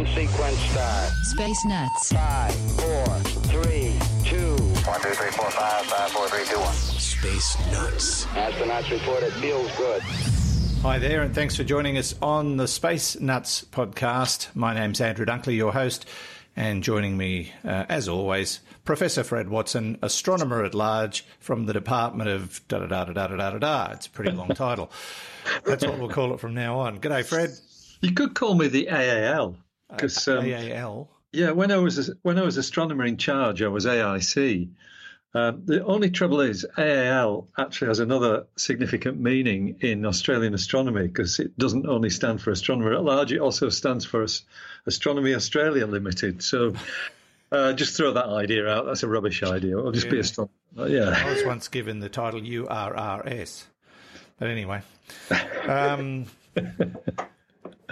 ignition sequence start. Space Nuts. 5, 4, 3, 2. 1, 2, 3, 4, 5, 5, 4, 3, 2, 1. Space Nuts. Astronauts report it feels good. Hi there, and thanks for joining us on the Space Nuts podcast. My name's Andrew Dunkley, your host, and joining me, uh, as always, Professor Fred Watson, astronomer at large from the Department of da da da da da da da da. It's a pretty long title. That's what we'll call it from now on. G'day, Fred. You could call me the AAL because um, AAL. yeah, when I was when I was astronomer in charge, I was AIC. Um, the only trouble is AAL actually has another significant meaning in Australian astronomy because it doesn't only stand for astronomer at large; it also stands for As- Astronomy Australia Limited. So. Uh, just throw that idea out. That's a rubbish idea. It'll just be a stop. Yeah. I was once given the title URRS. But anyway, um,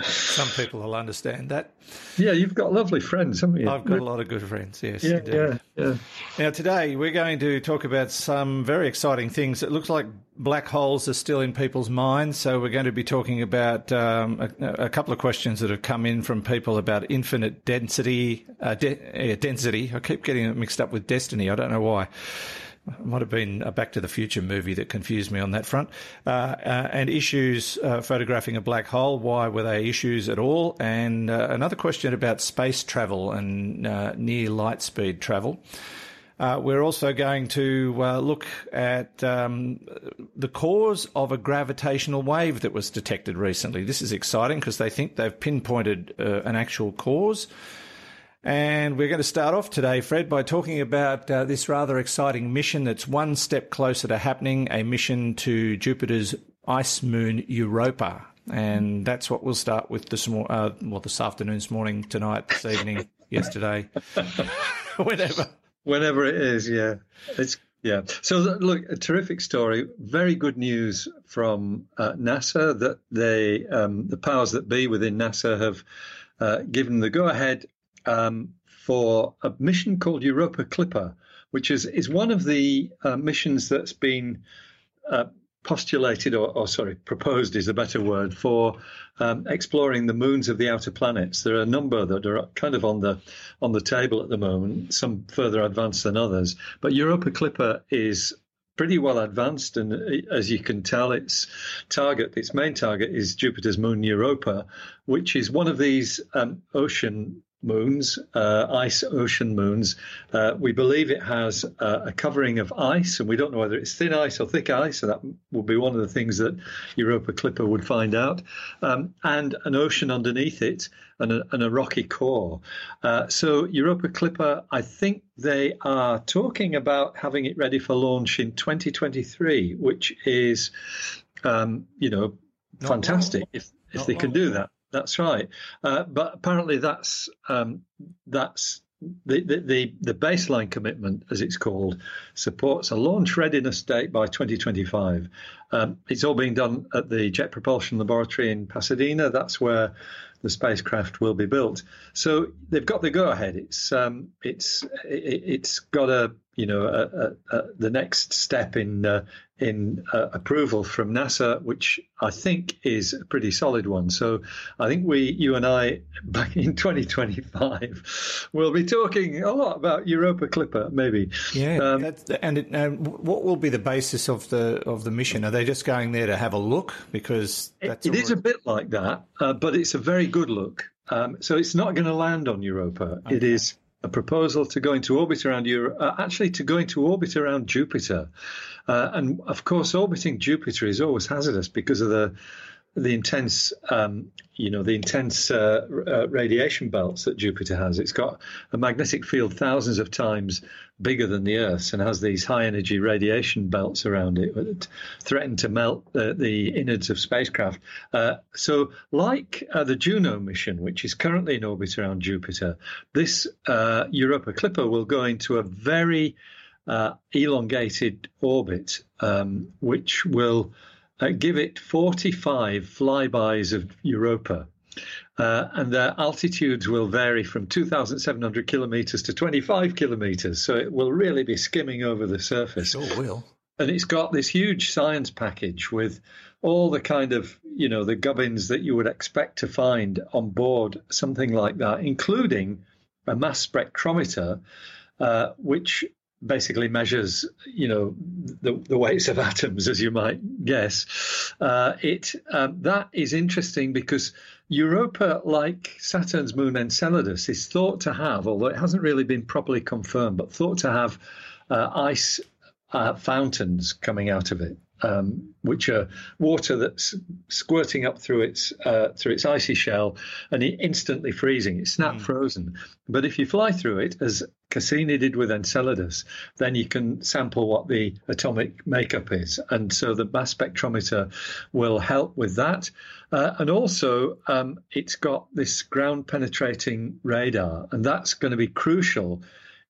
some people will understand that. Yeah, you've got lovely friends, haven't you? I've got a lot of good friends, yes. Yeah, yeah, yeah. Now, today we're going to talk about some very exciting things. It looks like black holes are still in people's minds, so we're going to be talking about um, a, a couple of questions that have come in from people about infinite density. Uh, de- yeah, density. I keep getting it mixed up with destiny. I don't know why. It might have been a Back to the Future movie that confused me on that front. Uh, uh, and issues uh, photographing a black hole. Why were they issues at all? And uh, another question about space travel and uh, near light speed travel. Uh, we're also going to look at um, the cause of a gravitational wave that was detected recently. This is exciting because they think they've pinpointed an actual cause. And we're going to start off today, Fred, by talking about uh, this rather exciting mission that's one step closer to happening a mission to Jupiter's ice moon Europa. And that's what we'll start with this, morning, uh, well, this afternoon, this morning, tonight, this evening, yesterday, whenever. Whenever it is, yeah. It's yeah. So look, a terrific story. Very good news from uh, NASA that they, um, the powers that be within NASA, have uh, given the go-ahead um, for a mission called Europa Clipper, which is is one of the uh, missions that's been uh, postulated or, or sorry proposed is a better word for um, exploring the moons of the outer planets. There are a number that are kind of on the on the table at the moment some further advanced than others. But europa clipper is pretty well advanced and uh, as you can tell its target its main target is jupiter's moon europa which is one of these um, ocean moons, uh, ice ocean moons. Uh, we believe it has uh, a covering of ice, and we don't know whether it's thin ice or thick ice, so that will be one of the things that Europa Clipper would find out, um, and an ocean underneath it and a, and a rocky core. Uh, so Europa Clipper, I think they are talking about having it ready for launch in 2023, which is, um, you know, Not fantastic long. if if Not they can do that. That's right. Uh, but apparently, that's um, that's the, the the baseline commitment, as it's called, supports a launch readiness date by 2025. Um, it's all being done at the Jet Propulsion Laboratory in Pasadena. That's where the spacecraft will be built. So they've got the go ahead. It's um, it's it, it's got a you know a, a, a, the next step in uh, in uh, approval from NASA, which I think is a pretty solid one. So I think we, you and I, back in 2025, will be talking a lot about Europa Clipper, maybe. Yeah, Um, that's, and, it, and what will be the basis of the of the mission? Are they just going there to have a look because It- it is a bit like that, uh, but it's a very good look. Um, so it's not going to land on Europa. It Okay. is a proposal to go into orbit around Europe, uh, actually to go into orbit around Jupiter. Uh, and of course, orbiting Jupiter is always hazardous because of the the intense, um, you know, the intense uh, uh, radiation belts that Jupiter has. It's got a magnetic field thousands of times bigger than the Earth's and has these high energy radiation belts around it that threaten to melt the, innards of spacecraft. Uh, so, like uh, the Juno mission, which is currently in orbit around Jupiter, this uh, Europa Clipper will go into a very elongated orbit, um, which will uh, give it 45 flybys of Europa. Uh, and their altitudes will vary from 2,700 kilometers to 25 kilometers. So it will really be skimming over the surface. Sure will. And it's got this huge science package with all the kind of, you know, the gubbins that you would expect to find on board something like that, including a mass spectrometer, uh, which basically measures, you know, the, the weights of atoms, as you might guess. Uh, it um, that is interesting because Europa, like Saturn's moon Enceladus, is thought to have, although it hasn't really been properly confirmed, but thought to have uh, ice uh, fountains coming out of it um, which are water that's squirting up through its uh, through its icy shell and it instantly freezing. It's snap mm. frozen. But if you fly through it, as Cassini did with Enceladus, then you can sample what the atomic makeup is, and so the mass spectrometer will help with that. Uh, and also, um, it's got this ground penetrating radar, and that's going to be crucial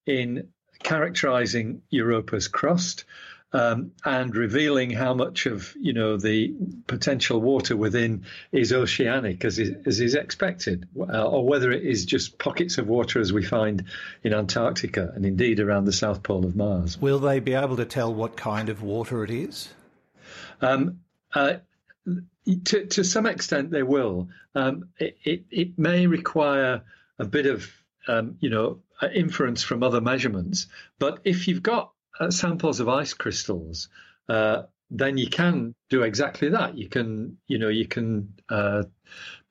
in characterizing Europa's crust um, and revealing how much of you know the potential water within is oceanic as is, as is expected, uh, or whether it is just pockets of water as we find in Antarctica and indeed around the south pole of Mars. Will they be able to tell what kind of water it is? Um, uh, to, to some extent, they will. Um, it, it, it, may require a bit of, um, you know, inference from other measurements. But if you've got uh, samples of ice crystals, uh, then you can do exactly that. You can, you know, you can uh,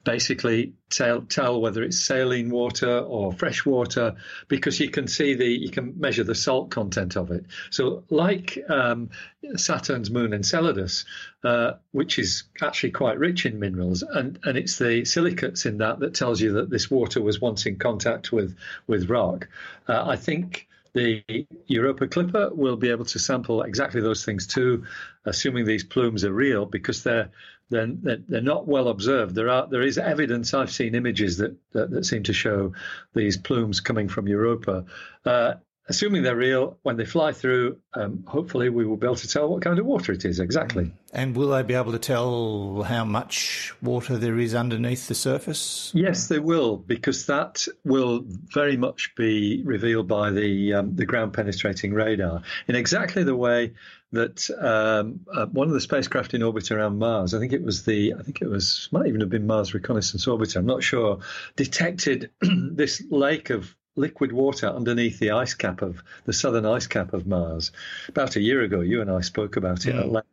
basically tell tell whether it's saline water or fresh water because you can see the you can measure the salt content of it. So, like um, Saturn's moon Enceladus, uh, which is actually quite rich in minerals, and and it's the silicates in that that tells you that this water was once in contact with with rock. Uh, I think the Europa Clipper will be able to sample exactly those things too, assuming these plumes are real, because they're they're, they're not well observed. There are there is evidence. I've seen images that that, that seem to show these plumes coming from Europa. Uh, assuming they're real, when they fly through, um, hopefully we will be able to tell what kind of water it is exactly. Mm. And will they be able to tell how much water there is underneath the surface? Yes, they will, because that will very much be revealed by the um, the ground penetrating radar in exactly the way that um, uh, one of the spacecraft in orbit around Mars, I think it was the, I think it was might even have been Mars Reconnaissance Orbiter, I'm not sure, detected this lake of liquid water underneath the ice cap of the southern ice cap of Mars. About a year ago, you and I spoke about it mm. at length.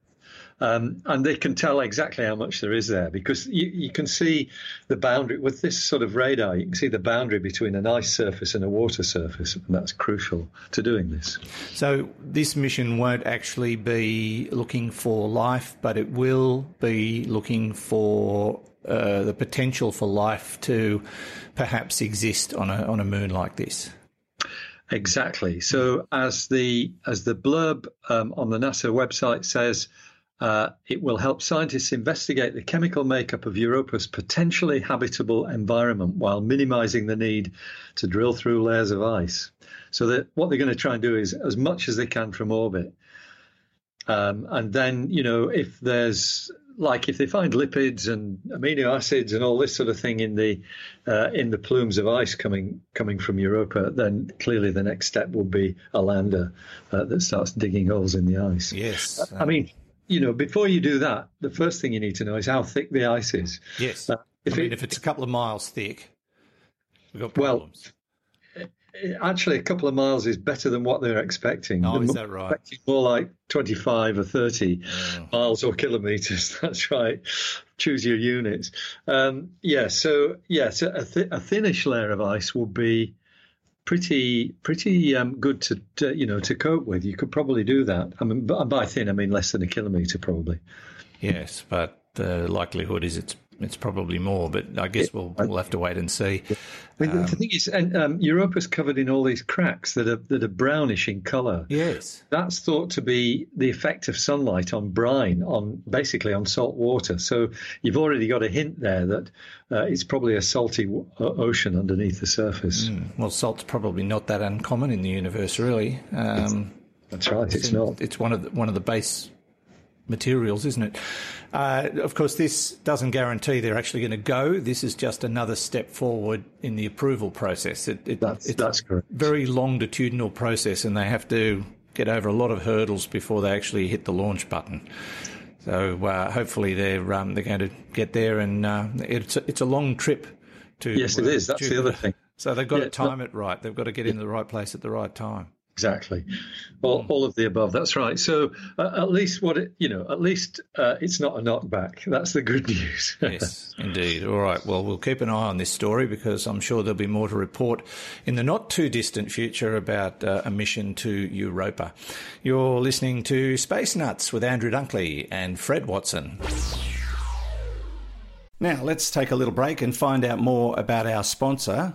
Um, and they can tell exactly how much there is there because you, you, can see the boundary with this sort of radar. You can see the boundary between an ice surface and a water surface, and that's crucial to doing this. So this mission won't actually be looking for life, but it will be looking for uh, the potential for life to perhaps exist on a on a moon like this. Exactly. So as the as the blurb um, on the NASA website says, uh, it will help scientists investigate the chemical makeup of Europa's potentially habitable environment while minimizing the need to drill through layers of ice. So that what they're going to try and do is as much as they can from orbit. Um, and then, you know, if there's like if they find lipids and amino acids and all this sort of thing in the uh, in the plumes of ice coming coming from Europa, then clearly the next step will be a lander uh, that starts digging holes in the ice. Yes, I mean, you know, before you do that, the first thing you need to know is how thick the ice is. Yes, uh, if I mean, it, if it's a couple of miles thick, we've got problems. Well, actually a couple of miles is better than what they're expecting. Oh, they're is that right? More like 25 or 30 yeah. miles or kilometers. That's right. Choose your units. Um, yeah. So yeah. So a, th- a, thinnish layer of ice would be pretty pretty um, good to, to, you know to cope with. You could probably do that. I mean, by thin I mean less than a kilometer probably. Yes, but the likelihood is it's it's probably more, but I guess we'll we'll have to wait and see. Mean, the thing is, and um, Europa's covered in all these cracks that are that are brownish in colour. Yes, That's thought to be the effect of sunlight on brine, on basically on salt water. So you've already got a hint there that uh, it's probably a salty w- ocean underneath the surface. well, salt's probably not that uncommon in the universe, really. Um, That's right. It's not. It's one of the, one of the base materials, isn't it? Uh, of course, this doesn't guarantee they're actually going to go. This is just another step forward in the approval process. It, it, That's it's that's correct. a very longitudinal process, and they have to get over a lot of hurdles before they actually hit the launch button. So uh, hopefully they're um, they're going to get there, and uh, it's a, it's a long trip. To Yes, it uh, is. That's the other thing. So they've got Yeah, to time it right. They've got to get in the right place at the right time. Exactly. All, all of the above. That's right. So uh, at least what it, you know, at least uh, it's not a knockback. That's the good news. Yes, indeed. All right. Well, we'll keep an eye on this story because I'm sure there'll be more to report in the not too distant future about uh, a mission to Europa. You're listening to Space Nuts with Andrew Dunkley and Fred Watson. Now, let's take a little break and find out more about our sponsor,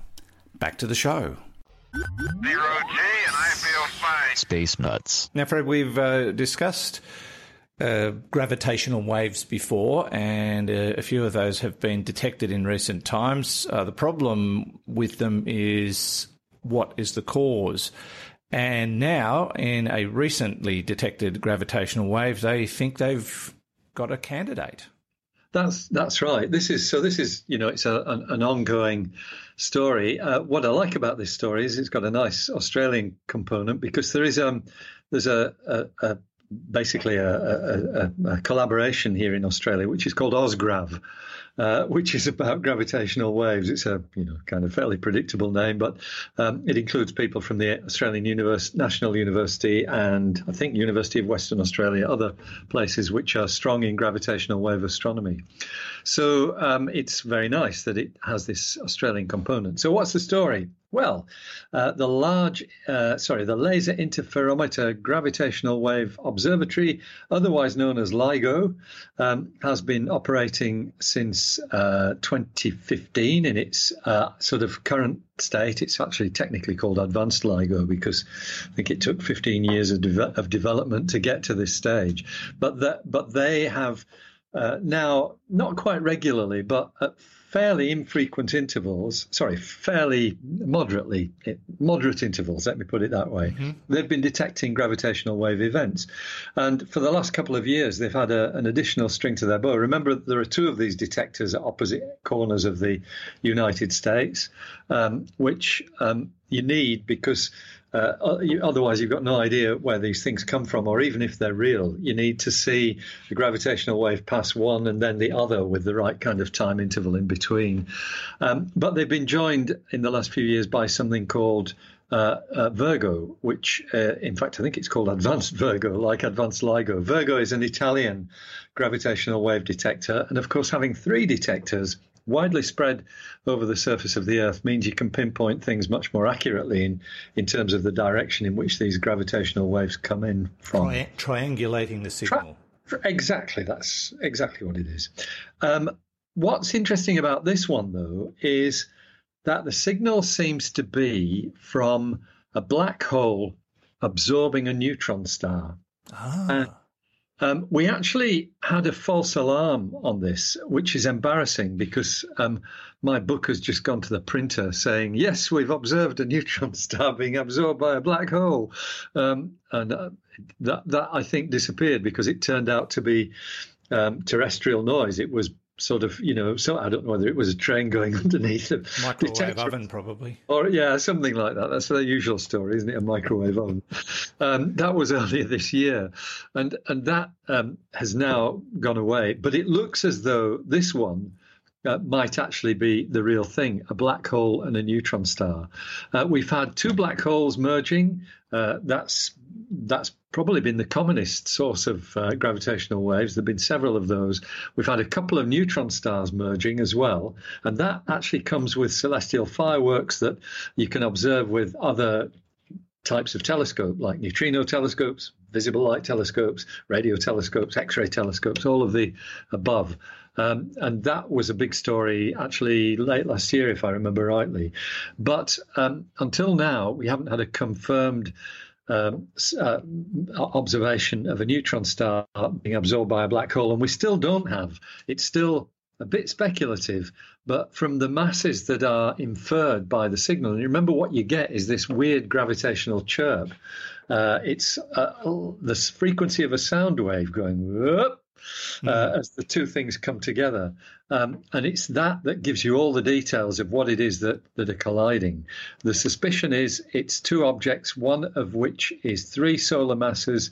back to the show. Zero G, and I feel fine. Space Nuts. Now, Fred, we've uh, discussed uh, gravitational waves before, and uh, a few of those have been detected in recent times. Uh, the problem with them is what is the cause? And now, in a recently detected gravitational wave, they think they've got a candidate. That's that's right. This is so. This is you know it's a, an, an ongoing story. Uh, what I like about this story is it's got a nice Australian component because there is um there's a, a, a basically a, a, a, collaboration here in Australia which is called OzGrav. Uh, which is about gravitational waves. It's a you know kind of fairly predictable name, but um, it includes people from the Australian Univers- National University and I think University of Western Australia, other places which are strong in gravitational wave astronomy. So um, it's very nice that it has this Australian component. So what's the story? Well, uh, the large, uh, sorry, the Laser Interferometer Gravitational Wave Observatory, otherwise known as LIGO, um, has been operating since uh, 2015 in its uh, sort of current state. It's actually technically called Advanced LIGO because I think it took 15 years of, de- of development to get to this stage. But that, but they have uh, now not quite regularly, but at fairly infrequent intervals. Sorry, fairly moderately moderate intervals. Let me put it that way. Mm-hmm. They've been detecting gravitational wave events, and for the last couple of years, they've had a, an additional string to their bow. Remember, there are two of these detectors at opposite corners of the United States, um, which um, you need because uh, you, otherwise, you've got no idea where these things come from, or even if they're real. You need to see the gravitational wave pass one and then the other with the right kind of time interval in between. Um, but they've been joined in the last few years by something called uh, uh, Virgo, which, uh, in fact, I think it's called Advanced Virgo, like Advanced LIGO. Virgo is an Italian gravitational wave detector, and of course, having three detectors widely spread over the surface of the Earth means you can pinpoint things much more accurately in, in terms of the direction in which these gravitational waves come in from. Tri- triangulating the signal. Tri- exactly, that's exactly what it is. Um, what's interesting about this one, though, is that the signal seems to be from a black hole absorbing a neutron star. Ah. Um, we actually had a false alarm on this, which is embarrassing because um, my book has just gone to the printer saying, yes, we've observed a neutron star being absorbed by a black hole. Um, and uh, that, that, I think, disappeared because it turned out to be um, terrestrial noise. It was sort of, you know, so I don't know whether it was a train going underneath a microwave detector. oven, probably, or yeah, something like that. That's the usual story, isn't it? A microwave oven. Um, that was earlier this year, and and that um, has now gone away. But it looks as though this one. Uh, might actually be the real thing a black hole and a neutron star. Uh, we've had two black holes merging. Uh, that's that's probably been the commonest source of uh, gravitational waves. There have been several of those. We've had a couple of neutron stars merging as well, and that actually comes with celestial fireworks that you can observe with other types of telescope, like neutrino telescopes, visible light telescopes, radio telescopes, X-ray telescopes, all of the above. Um, and that was a big story actually late last year, if I remember rightly. But um, until now, we haven't had a confirmed um, uh, observation of a neutron star being absorbed by a black hole, and we still don't have. It's still a bit speculative, but from the masses that are inferred by the signal, and you remember what you get is this weird gravitational chirp. Uh, it's uh, the frequency of a sound wave going uh, mm-hmm. as the two things come together. Um, and it's that that gives you all the details of what it is that, that are colliding. The suspicion is it's two objects, one of which is three solar masses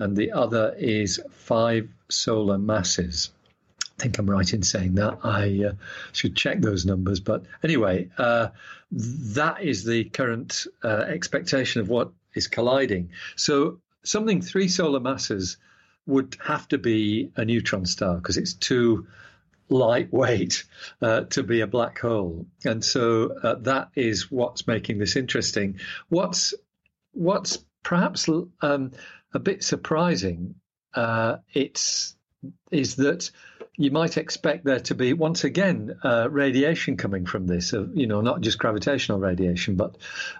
and the other is five solar masses. I think I'm right in saying that. I uh, should check those numbers. But anyway, uh, that is the current uh, expectation of what is colliding. So something three solar masses would have to be a neutron star because it's too lightweight uh, to be a black hole, and so uh, that is what's making this interesting. What's what's perhaps um, a bit surprising uh, it's is that you might expect there to be once again uh, radiation coming from this. you know, not just gravitational radiation, but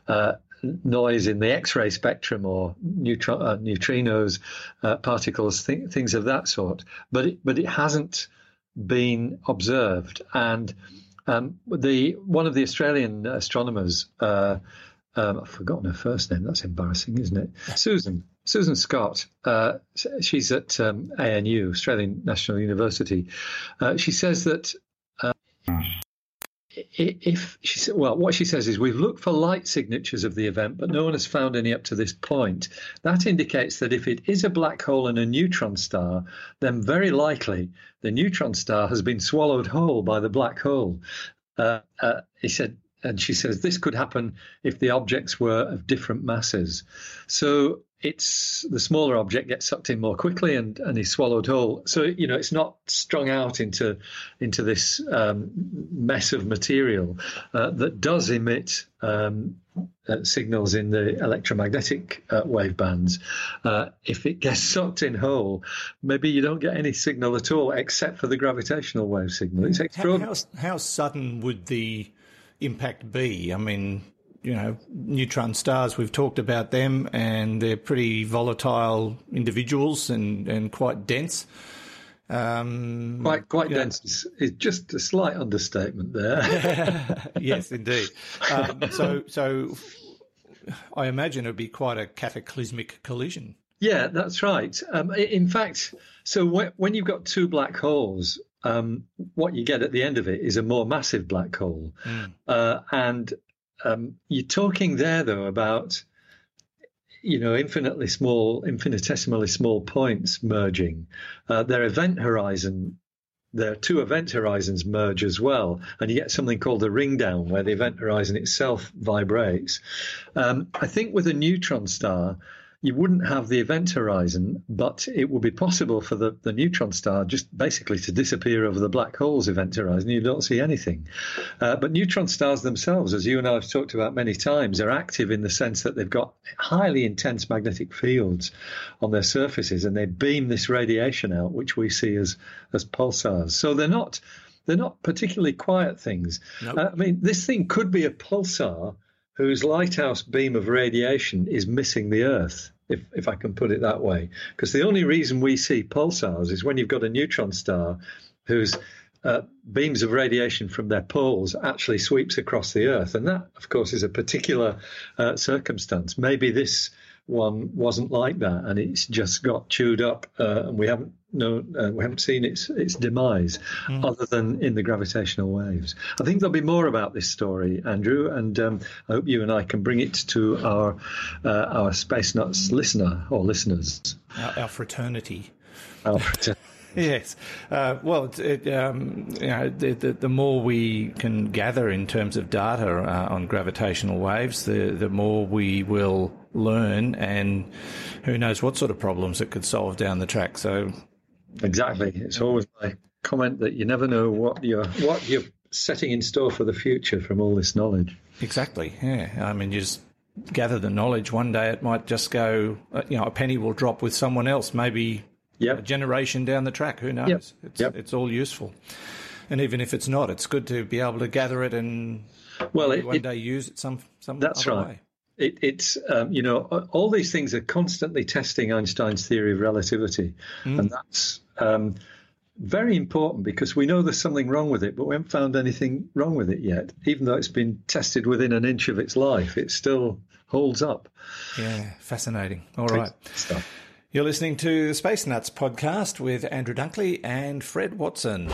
uh, noise in the X-ray spectrum or uh, neutrinos, uh, particles, th- things of that sort. But it, but it hasn't been observed. And um, the one of the Australian astronomers, uh, um, I've forgotten her first name. That's embarrassing, isn't it? Susan. Susan Scott. Uh, she's at um, ANU, Australian National University. Uh, she says that if she said, well, what she says is we've looked for light signatures of the event, but no one has found any up to this point. That indicates that if it is a black hole and a neutron star, then very likely the neutron star has been swallowed whole by the black hole. Uh, uh, he said, and she says this could happen if the objects were of different masses. So it's the smaller object gets sucked in more quickly and, and is swallowed whole. So you know it's not strung out into into this um, mess of material uh, that does emit um, uh, signals in the electromagnetic uh, wave bands. Uh, if it gets sucked in whole, maybe you don't get any signal at all except for the gravitational wave signal. It's extraordinary. How, how, how sudden would the impact be? I mean, you know, neutron stars, we've talked about them, and they're pretty volatile individuals and, and quite dense. Um, Quite, quite dense is, is just a slight understatement there. yes, indeed. Um, so, so I imagine it would be quite a cataclysmic collision. Yeah, that's right. Um, in fact, so when you've got two black holes, um, what you get at the end of it is a more massive black hole. Uh, and um, you're talking there, though, about you know infinitely small, infinitesimally small points merging. Uh, their event horizon. Their two event horizons merge as well, and you get something called a ring down, where the event horizon itself vibrates. Um, I think with a neutron star, you wouldn't have the event horizon, but it would be possible for the, the neutron star just basically to disappear over the black hole's event horizon. You don't see anything. Uh, but neutron stars themselves, as you and I have talked about many times, are active in the sense that they've got highly intense magnetic fields on their surfaces and they beam this radiation out, which we see as, as pulsars. So they're not. They're not particularly quiet things. Nope. Uh, I mean, this thing could be a pulsar whose lighthouse beam of radiation is missing the Earth, if, if I can put it that way. Because the only reason we see pulsars is when you've got a neutron star whose uh, beams of radiation from their poles actually sweeps across the Earth. And that, of course, is a particular uh, circumstance. Maybe this one wasn't like that, and it's just got chewed up, uh, and we haven't no, uh, we haven't seen its its demise, other than in the gravitational waves. I think there'll be more about this story, Andrew, and um, I hope you and I can bring it to our uh, our Space Nuts listener or listeners. Our, our fraternity. Our, Yes. Uh, well, it, it, um, you know, the, the, the more we can gather in terms of data uh, on gravitational waves, the, the more we will learn, and who knows what sort of problems it could solve down the track. So, exactly, it's always my comment that you never know what you're what you're setting in store for the future from all this knowledge. exactly, yeah. I mean, you just gather the knowledge. One day it might just go, uh, you know, a penny will drop with someone else, maybe a generation down the track. Who knows? Yep. It's, Yep. it's all useful. And even if it's not, it's good to be able to gather it and Well, it, one it, day use it some some That's other right. way. It, it's um, you know all these things are constantly testing Einstein's theory of relativity, and that's um, very important because we know there's something wrong with it, but we haven't found anything wrong with it yet. Even though it's been tested within an inch of its life, it still holds up. Yeah, fascinating. All right. Stuff. You're listening to the Space Nuts podcast with Andrew Dunkley and Fred Watson.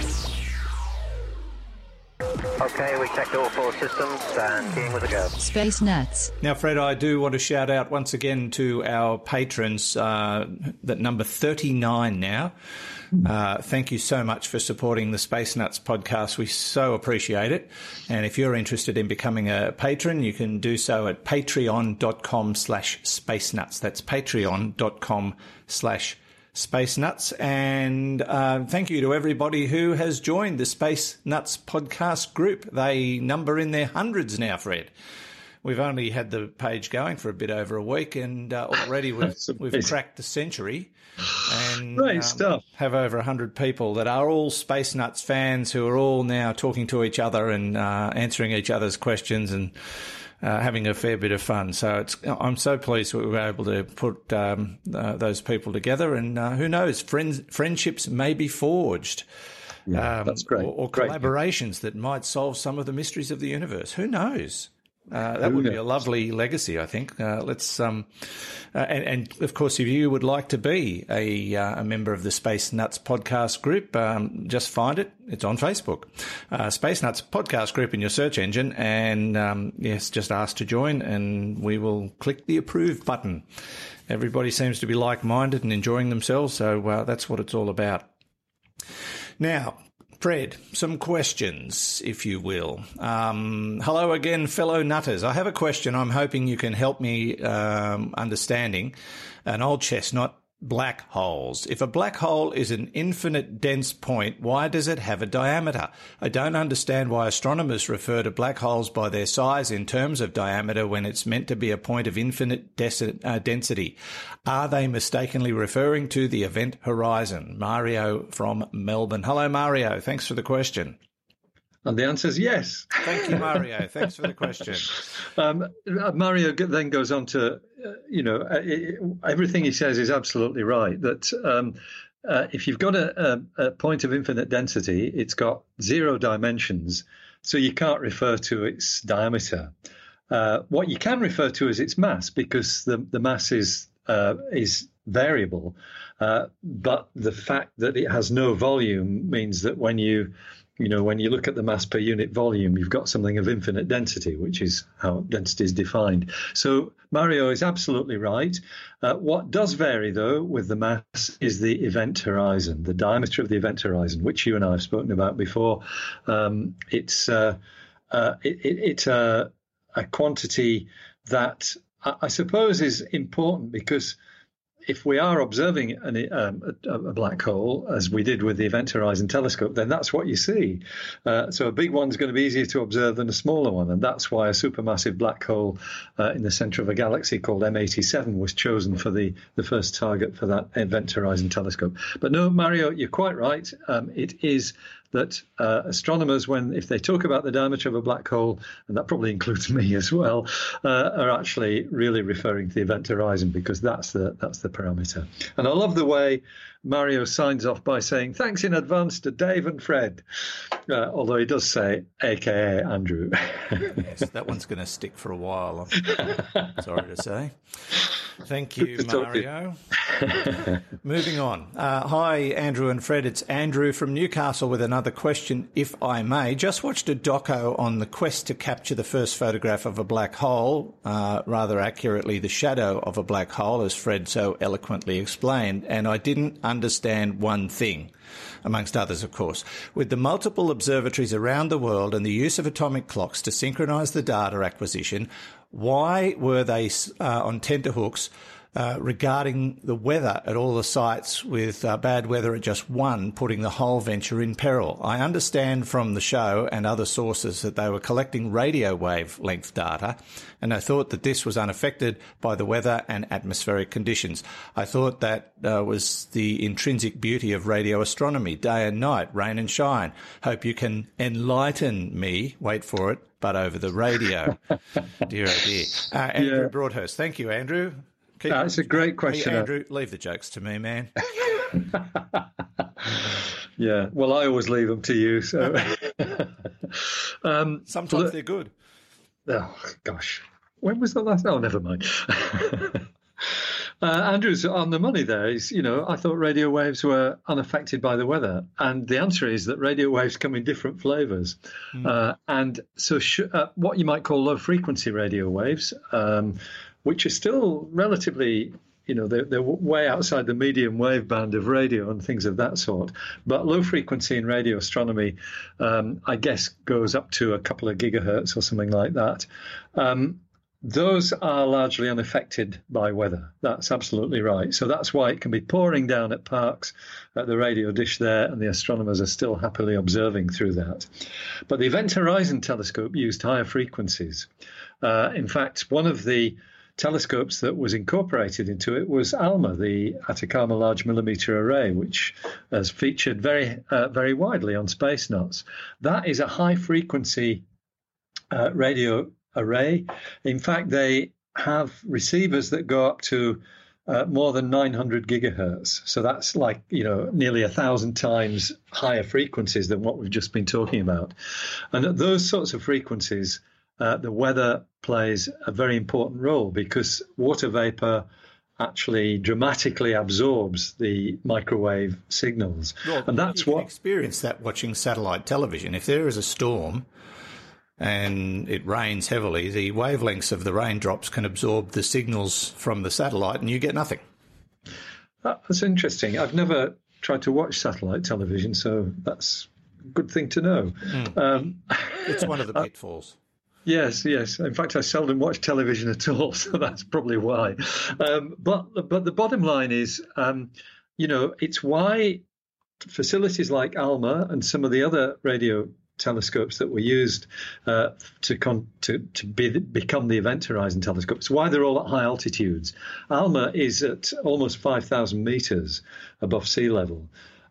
Okay, we checked all four systems and keying with a go. Space Nuts. Now, Fred, I do want to shout out once again to our patrons, uh, that number 39 now. Uh, thank you so much for supporting the Space Nuts podcast. We so appreciate it. And if you're interested in becoming a patron, you can do so at patreon.com slash space nuts. That's patreon.com slash Space Nuts. And uh, thank you to everybody who has joined the Space Nuts podcast group. They number in their hundreds now, Fred. We've only had the page going for a bit over a week, and uh, already we've, we've cracked the century. And Great um, stuff. Have over hundred people that are all Space Nuts fans who are all now talking to each other and uh, answering each other's questions and uh, having a fair bit of fun. So it's I'm so pleased we were able to put um, uh, those people together, and uh, who knows, friends friendships may be forged. Yeah, um, that's great. Or, or Great. collaborations that might solve some of the mysteries of the universe. Who knows? Uh, that would be a lovely legacy, I think. Uh, let's, um, uh, and, and of course, if you would like to be a, uh, a member of the Space Nuts podcast group, um, just find it. It's on Facebook, uh, Space Nuts podcast group in your search engine, and um, yes, just ask to join, and we will click the approve button. Everybody seems to be like-minded and enjoying themselves, so uh, that's what it's all about. Now, Fred, some questions, if you will. Um, hello again, fellow nutters. I have a question I'm hoping you can help me um, understanding. An old chestnut, black holes. If a black hole is an infinite dense point, why does it have a diameter? I don't understand why astronomers refer to black holes by their size in terms of diameter when it's meant to be a point of infinite des- uh, density. Are they mistakenly referring to the event horizon? Mario from Melbourne. Hello, Mario. Thanks for the question. And the answer is yes. Thank you, Mario. Thanks for the question. Um, Mario then goes on to, uh, you know, uh, i- everything he says is absolutely right. That um, uh, if you've got a, a, a, point of infinite density, it's got zero dimensions, so you can't refer to its diameter. Uh, what you can refer to is its mass because the, the mass is uh, is variable, uh, but the fact that it has no volume means that when you you know, when you look at the mass per unit volume, you've got something of infinite density, which is how density is defined. So Mario is absolutely right. Uh, what does vary, though, with the mass is the event horizon, the diameter of the event horizon, which you and I have spoken about before. Um, it's uh, uh, it, it, it's a, a quantity that I, I suppose is important because if we are observing an, um, a, a, black hole, as we did with the Event Horizon Telescope, then that's what you see. Uh, so a big one's going to be easier to observe than a smaller one, and that's why a supermassive black hole uh, in the center of a galaxy called M87 was chosen for the, the first target for that Event Horizon Telescope. But no, Mario, you're quite right. Um, it is that uh, astronomers, when if they talk about the diameter of a black hole, and that probably includes me as well, uh, are actually really referring to the event horizon because that's the that's the parameter. And I love the way Mario signs off by saying thanks in advance to Dave and Fred, uh, although he does say AKA Andrew. yes, that one's going to stick for a while. I'm sorry to say. Thank you, Mario. Moving on. Uh, hi, Andrew and Fred. It's Andrew from Newcastle with another question, if I may. Just watched a doco on the quest to capture the first photograph of a black hole, uh, rather accurately, the shadow of a black hole, as Fred so eloquently explained, and I didn't understand one thing amongst others, of course. With the multiple observatories around the world and the use of atomic clocks to synchronise the data acquisition, why were they uh, on tenterhooks uh, regarding the weather at all the sites with uh, bad weather at just one, putting the whole venture in peril. I understand from the show and other sources that they were collecting radio wave length data, and I thought that this was unaffected by the weather and atmospheric conditions. I thought that uh, was the intrinsic beauty of radio astronomy, day and night, rain and shine. Hope you can enlighten me, wait for it, but over the radio. dear, oh dear. Uh, Andrew yeah. Broadhurst. Thank you, Andrew. Keep, That's a great question. Hey, Andrew, leave the jokes to me, man. yeah, well, I always leave them to you. So um, sometimes they're good. Oh gosh, when was the last? Oh, never mind. Uh, Andrew's on the money there. Is you know, I thought radio waves were unaffected by the weather, and the answer is that radio waves come in different flavors. Mm. Uh, and so, sh- uh, what you might call low frequency radio waves, um, which are still relatively you know they're, they're, way outside the medium wave band of radio and things of that sort but low frequency in radio astronomy um, i guess goes up to a couple of gigahertz or something like that um, those are largely unaffected by weather. That's absolutely right. So that's why it can be pouring down at Parkes at the radio dish there, and the astronomers are still happily observing through that. But the Event Horizon Telescope used higher frequencies. Uh, in fact, one of the telescopes that was incorporated into it was ALMA, the Atacama Large Millimeter Array, which has featured very, uh, very widely on Space Nuts. That is a high frequency uh, radio array. In fact, they have receivers that go up to uh, more than 900 gigahertz. So that's like, you know, nearly a thousand times higher frequencies than what we've just been talking about. And at those sorts of frequencies, uh, the weather plays a very important role because water vapor actually dramatically absorbs the microwave signals. Well, and that's what experience that watching satellite television. If there is a storm and it rains heavily, the wavelengths of the raindrops can absorb the signals from the satellite and you get nothing. That's interesting. I've never tried to watch satellite television, so that's a good thing to know. Mm. Um, it's one of the pitfalls. Yes, yes. In fact, I seldom watch television at all, so that's probably why. Um, but but the bottom line is, um, you know, it's why facilities like ALMA and some of the other radio telescopes that were used uh, to con- to to be, become the Event Horizon telescopes. Why they're all at high altitudes. ALMA is at almost 5,000 meters above sea level.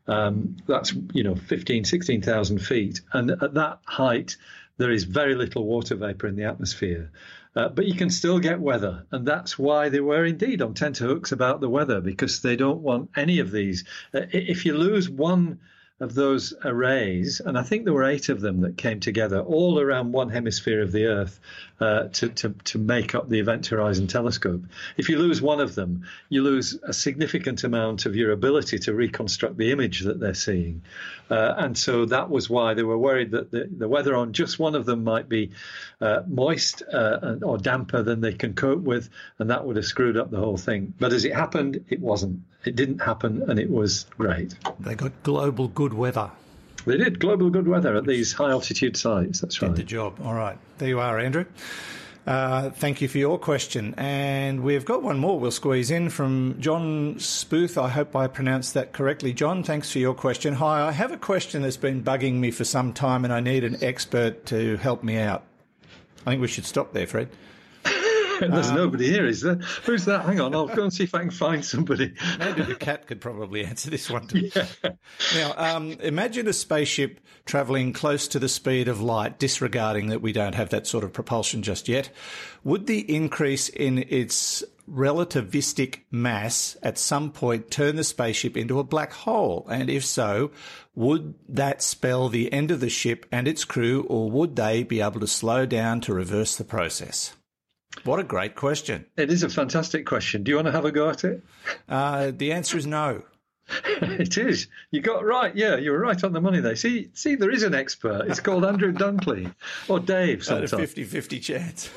Um, that's you know 15, 16,000 feet, and at that height, there is very little water vapor in the atmosphere. Uh, but you can still get weather, and that's why they were indeed on tenterhooks about the weather because they don't want any of these. Uh, if you lose one of those arrays, and I think there were eight of them that came together all around one hemisphere of the Earth uh, to, to, to make up the Event Horizon Telescope. If you lose one of them, you lose a significant amount of your ability to reconstruct the image that they're seeing. Uh, and so that was why they were worried that the, the weather on just one of them might be uh, moist uh, or damper than they can cope with, and that would have screwed up the whole thing. But as it happened, it wasn't. It didn't happen, and it was great. They got global good weather. They did global good weather at these high altitude sites. That's right. Did the job. All right. There you are, Andrew. Uh, thank you for your question. And we've got one more we'll squeeze in from John Spooth. I hope I pronounced that correctly. John, thanks for your question. Hi, I have a question that's been bugging me for some time and I need an expert to help me out. I think we should stop there, Fred. There's um, nobody here, is there? Who's that? Hang on, I'll go and see if I can find somebody. Maybe the cat could probably answer this one. Too. Yeah. Now, um, imagine a spaceship travelling close to the speed of light, disregarding that we don't have that sort of propulsion just yet. Would the increase in its relativistic mass at some point turn the spaceship into a black hole? And if so, would that spell the end of the ship and its crew, or would they be able to slow down to reverse the process? What a great question. It is a fantastic question. Do you want to have a go at it? Uh, the answer is no. it is. You got right. Yeah, you were right on the money there. See, see, there is an expert. It's called Andrew Dunkley or Dave. Sometimes. a 50-50 chance.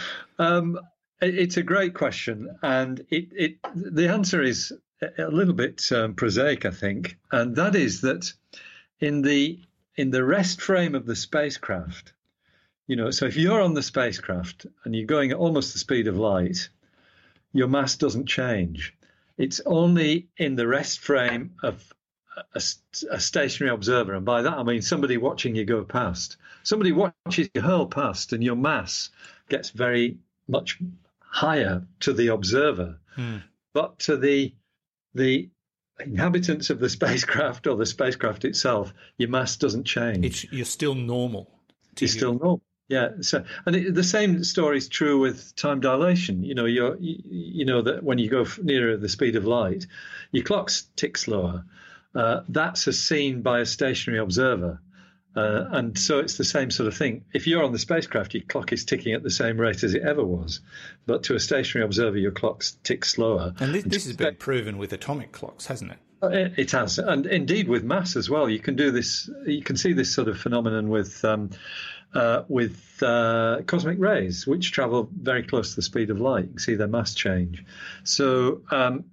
um, it, it's a great question, and it, it the answer is a little bit um, prosaic, I think, and that is that in the in the rest frame of the spacecraft, you know, so if you're on the spacecraft and you're going at almost the speed of light, your mass doesn't change. It's only in the rest frame of a, a, stationary observer, and by that I mean somebody watching you go past. Somebody watches you hurl past, and your mass gets very much higher to the observer, hmm. but to the the inhabitants of the spacecraft or the spacecraft itself, your mass doesn't change. It's, you're still normal. You're you. still normal. Yeah. So, and it, the same story is true with time dilation. You know, you're, you, you know that when you go nearer the speed of light, your clocks tick slower. Uh, that's as seen by a stationary observer. Uh, and so it's the same sort of thing. If you're on the spacecraft, your clock is ticking at the same rate as it ever was. But to a stationary observer, your clocks tick slower. And this, this has been proven with atomic clocks, hasn't it? Uh, it has, and indeed with mass as well. You can do this. You can see this sort of phenomenon with um, uh, with uh, cosmic rays, which travel very close to the speed of light. You can see their mass change. So um,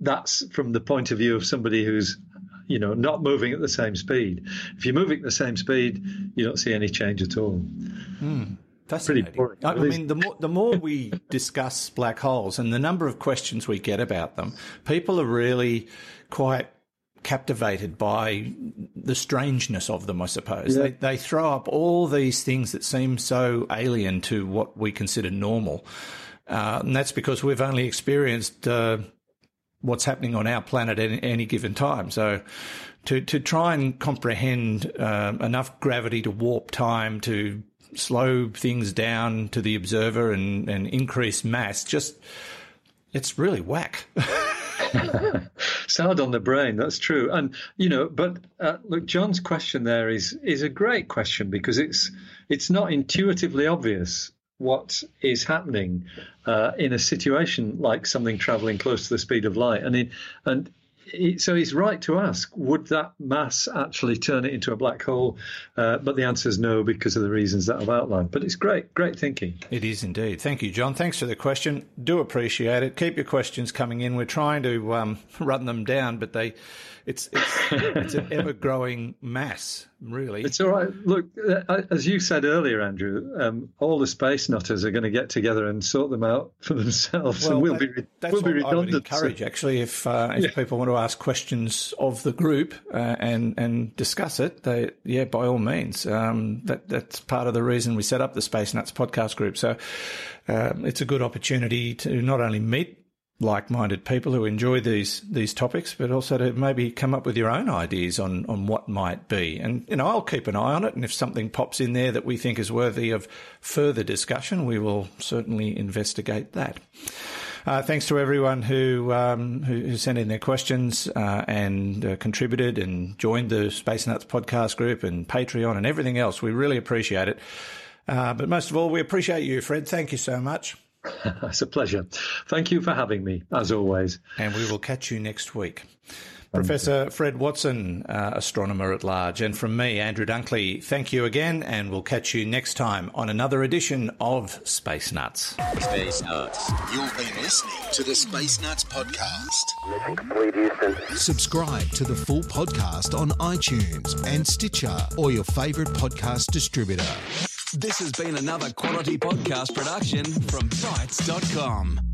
that's from the point of view of somebody who's you know not moving at the same speed. If you're moving at the same speed, you don't see any change at all. Hmm. Fascinating. Boring, I mean, the more the more we discuss black holes and the number of questions we get about them, people are really quite captivated by the strangeness of them, I suppose. Yeah. They, they throw up all these things that seem so alien to what we consider normal. Uh, and that's because we've only experienced uh, what's happening on our planet at any given time. So to, to try and comprehend uh, enough gravity to warp time, to slow things down to the observer and, and increase mass, just, it's really whack. Sound on the brain. That's true. And you know, but uh, look, John's question there is is a great question because it's it's not intuitively obvious what is happening uh, in a situation like something traveling close to the speed of light. And in, and so he's right to ask, would that mass actually turn it into a black hole? Uh, but the answer is no, because of the reasons that I've outlined. But it's great, great thinking. It is indeed. Thank you, John. Thanks for the question. Do appreciate it. Keep your questions coming in. We're trying to um, run them down, but they it's it's, it's an ever growing mass, really. It's all right. Look, uh, as you said earlier, Andrew, um, all the space nutters are going to get together and sort them out for themselves, well, and we'll that, be that's we'll be redundant. I would encourage actually if uh, if yeah. people want to ask questions of the group uh, and and discuss it, they yeah by all means. Um, that that's part of the reason we set up the Space Nuts podcast group. So uh, it's a good opportunity to not only meet like-minded people who enjoy these these topics, but also to maybe come up with your own ideas on on what might be. And you know, I'll keep an eye on it, and if something pops in there that we think is worthy of further discussion, we will certainly investigate that. Uh, thanks to everyone who, um, who, who sent in their questions uh, and uh, contributed and joined the Space Nuts podcast group and Patreon and everything else. We really appreciate it. Uh, but most of all, we appreciate you, Fred. Thank you so much. it's a pleasure. Thank you for having me, as always. And we will catch you next week. Professor Fred Watson, uh, astronomer at large, and from me, Andrew Dunkley, thank you again, and we'll catch you next time on another edition of Space Nuts. Space Nuts. You've been listening to the Space Nuts podcast. Mission complete, Houston. Subscribe to the full podcast on iTunes and Stitcher or your favourite podcast distributor. This has been another quality podcast production from bitesz.com.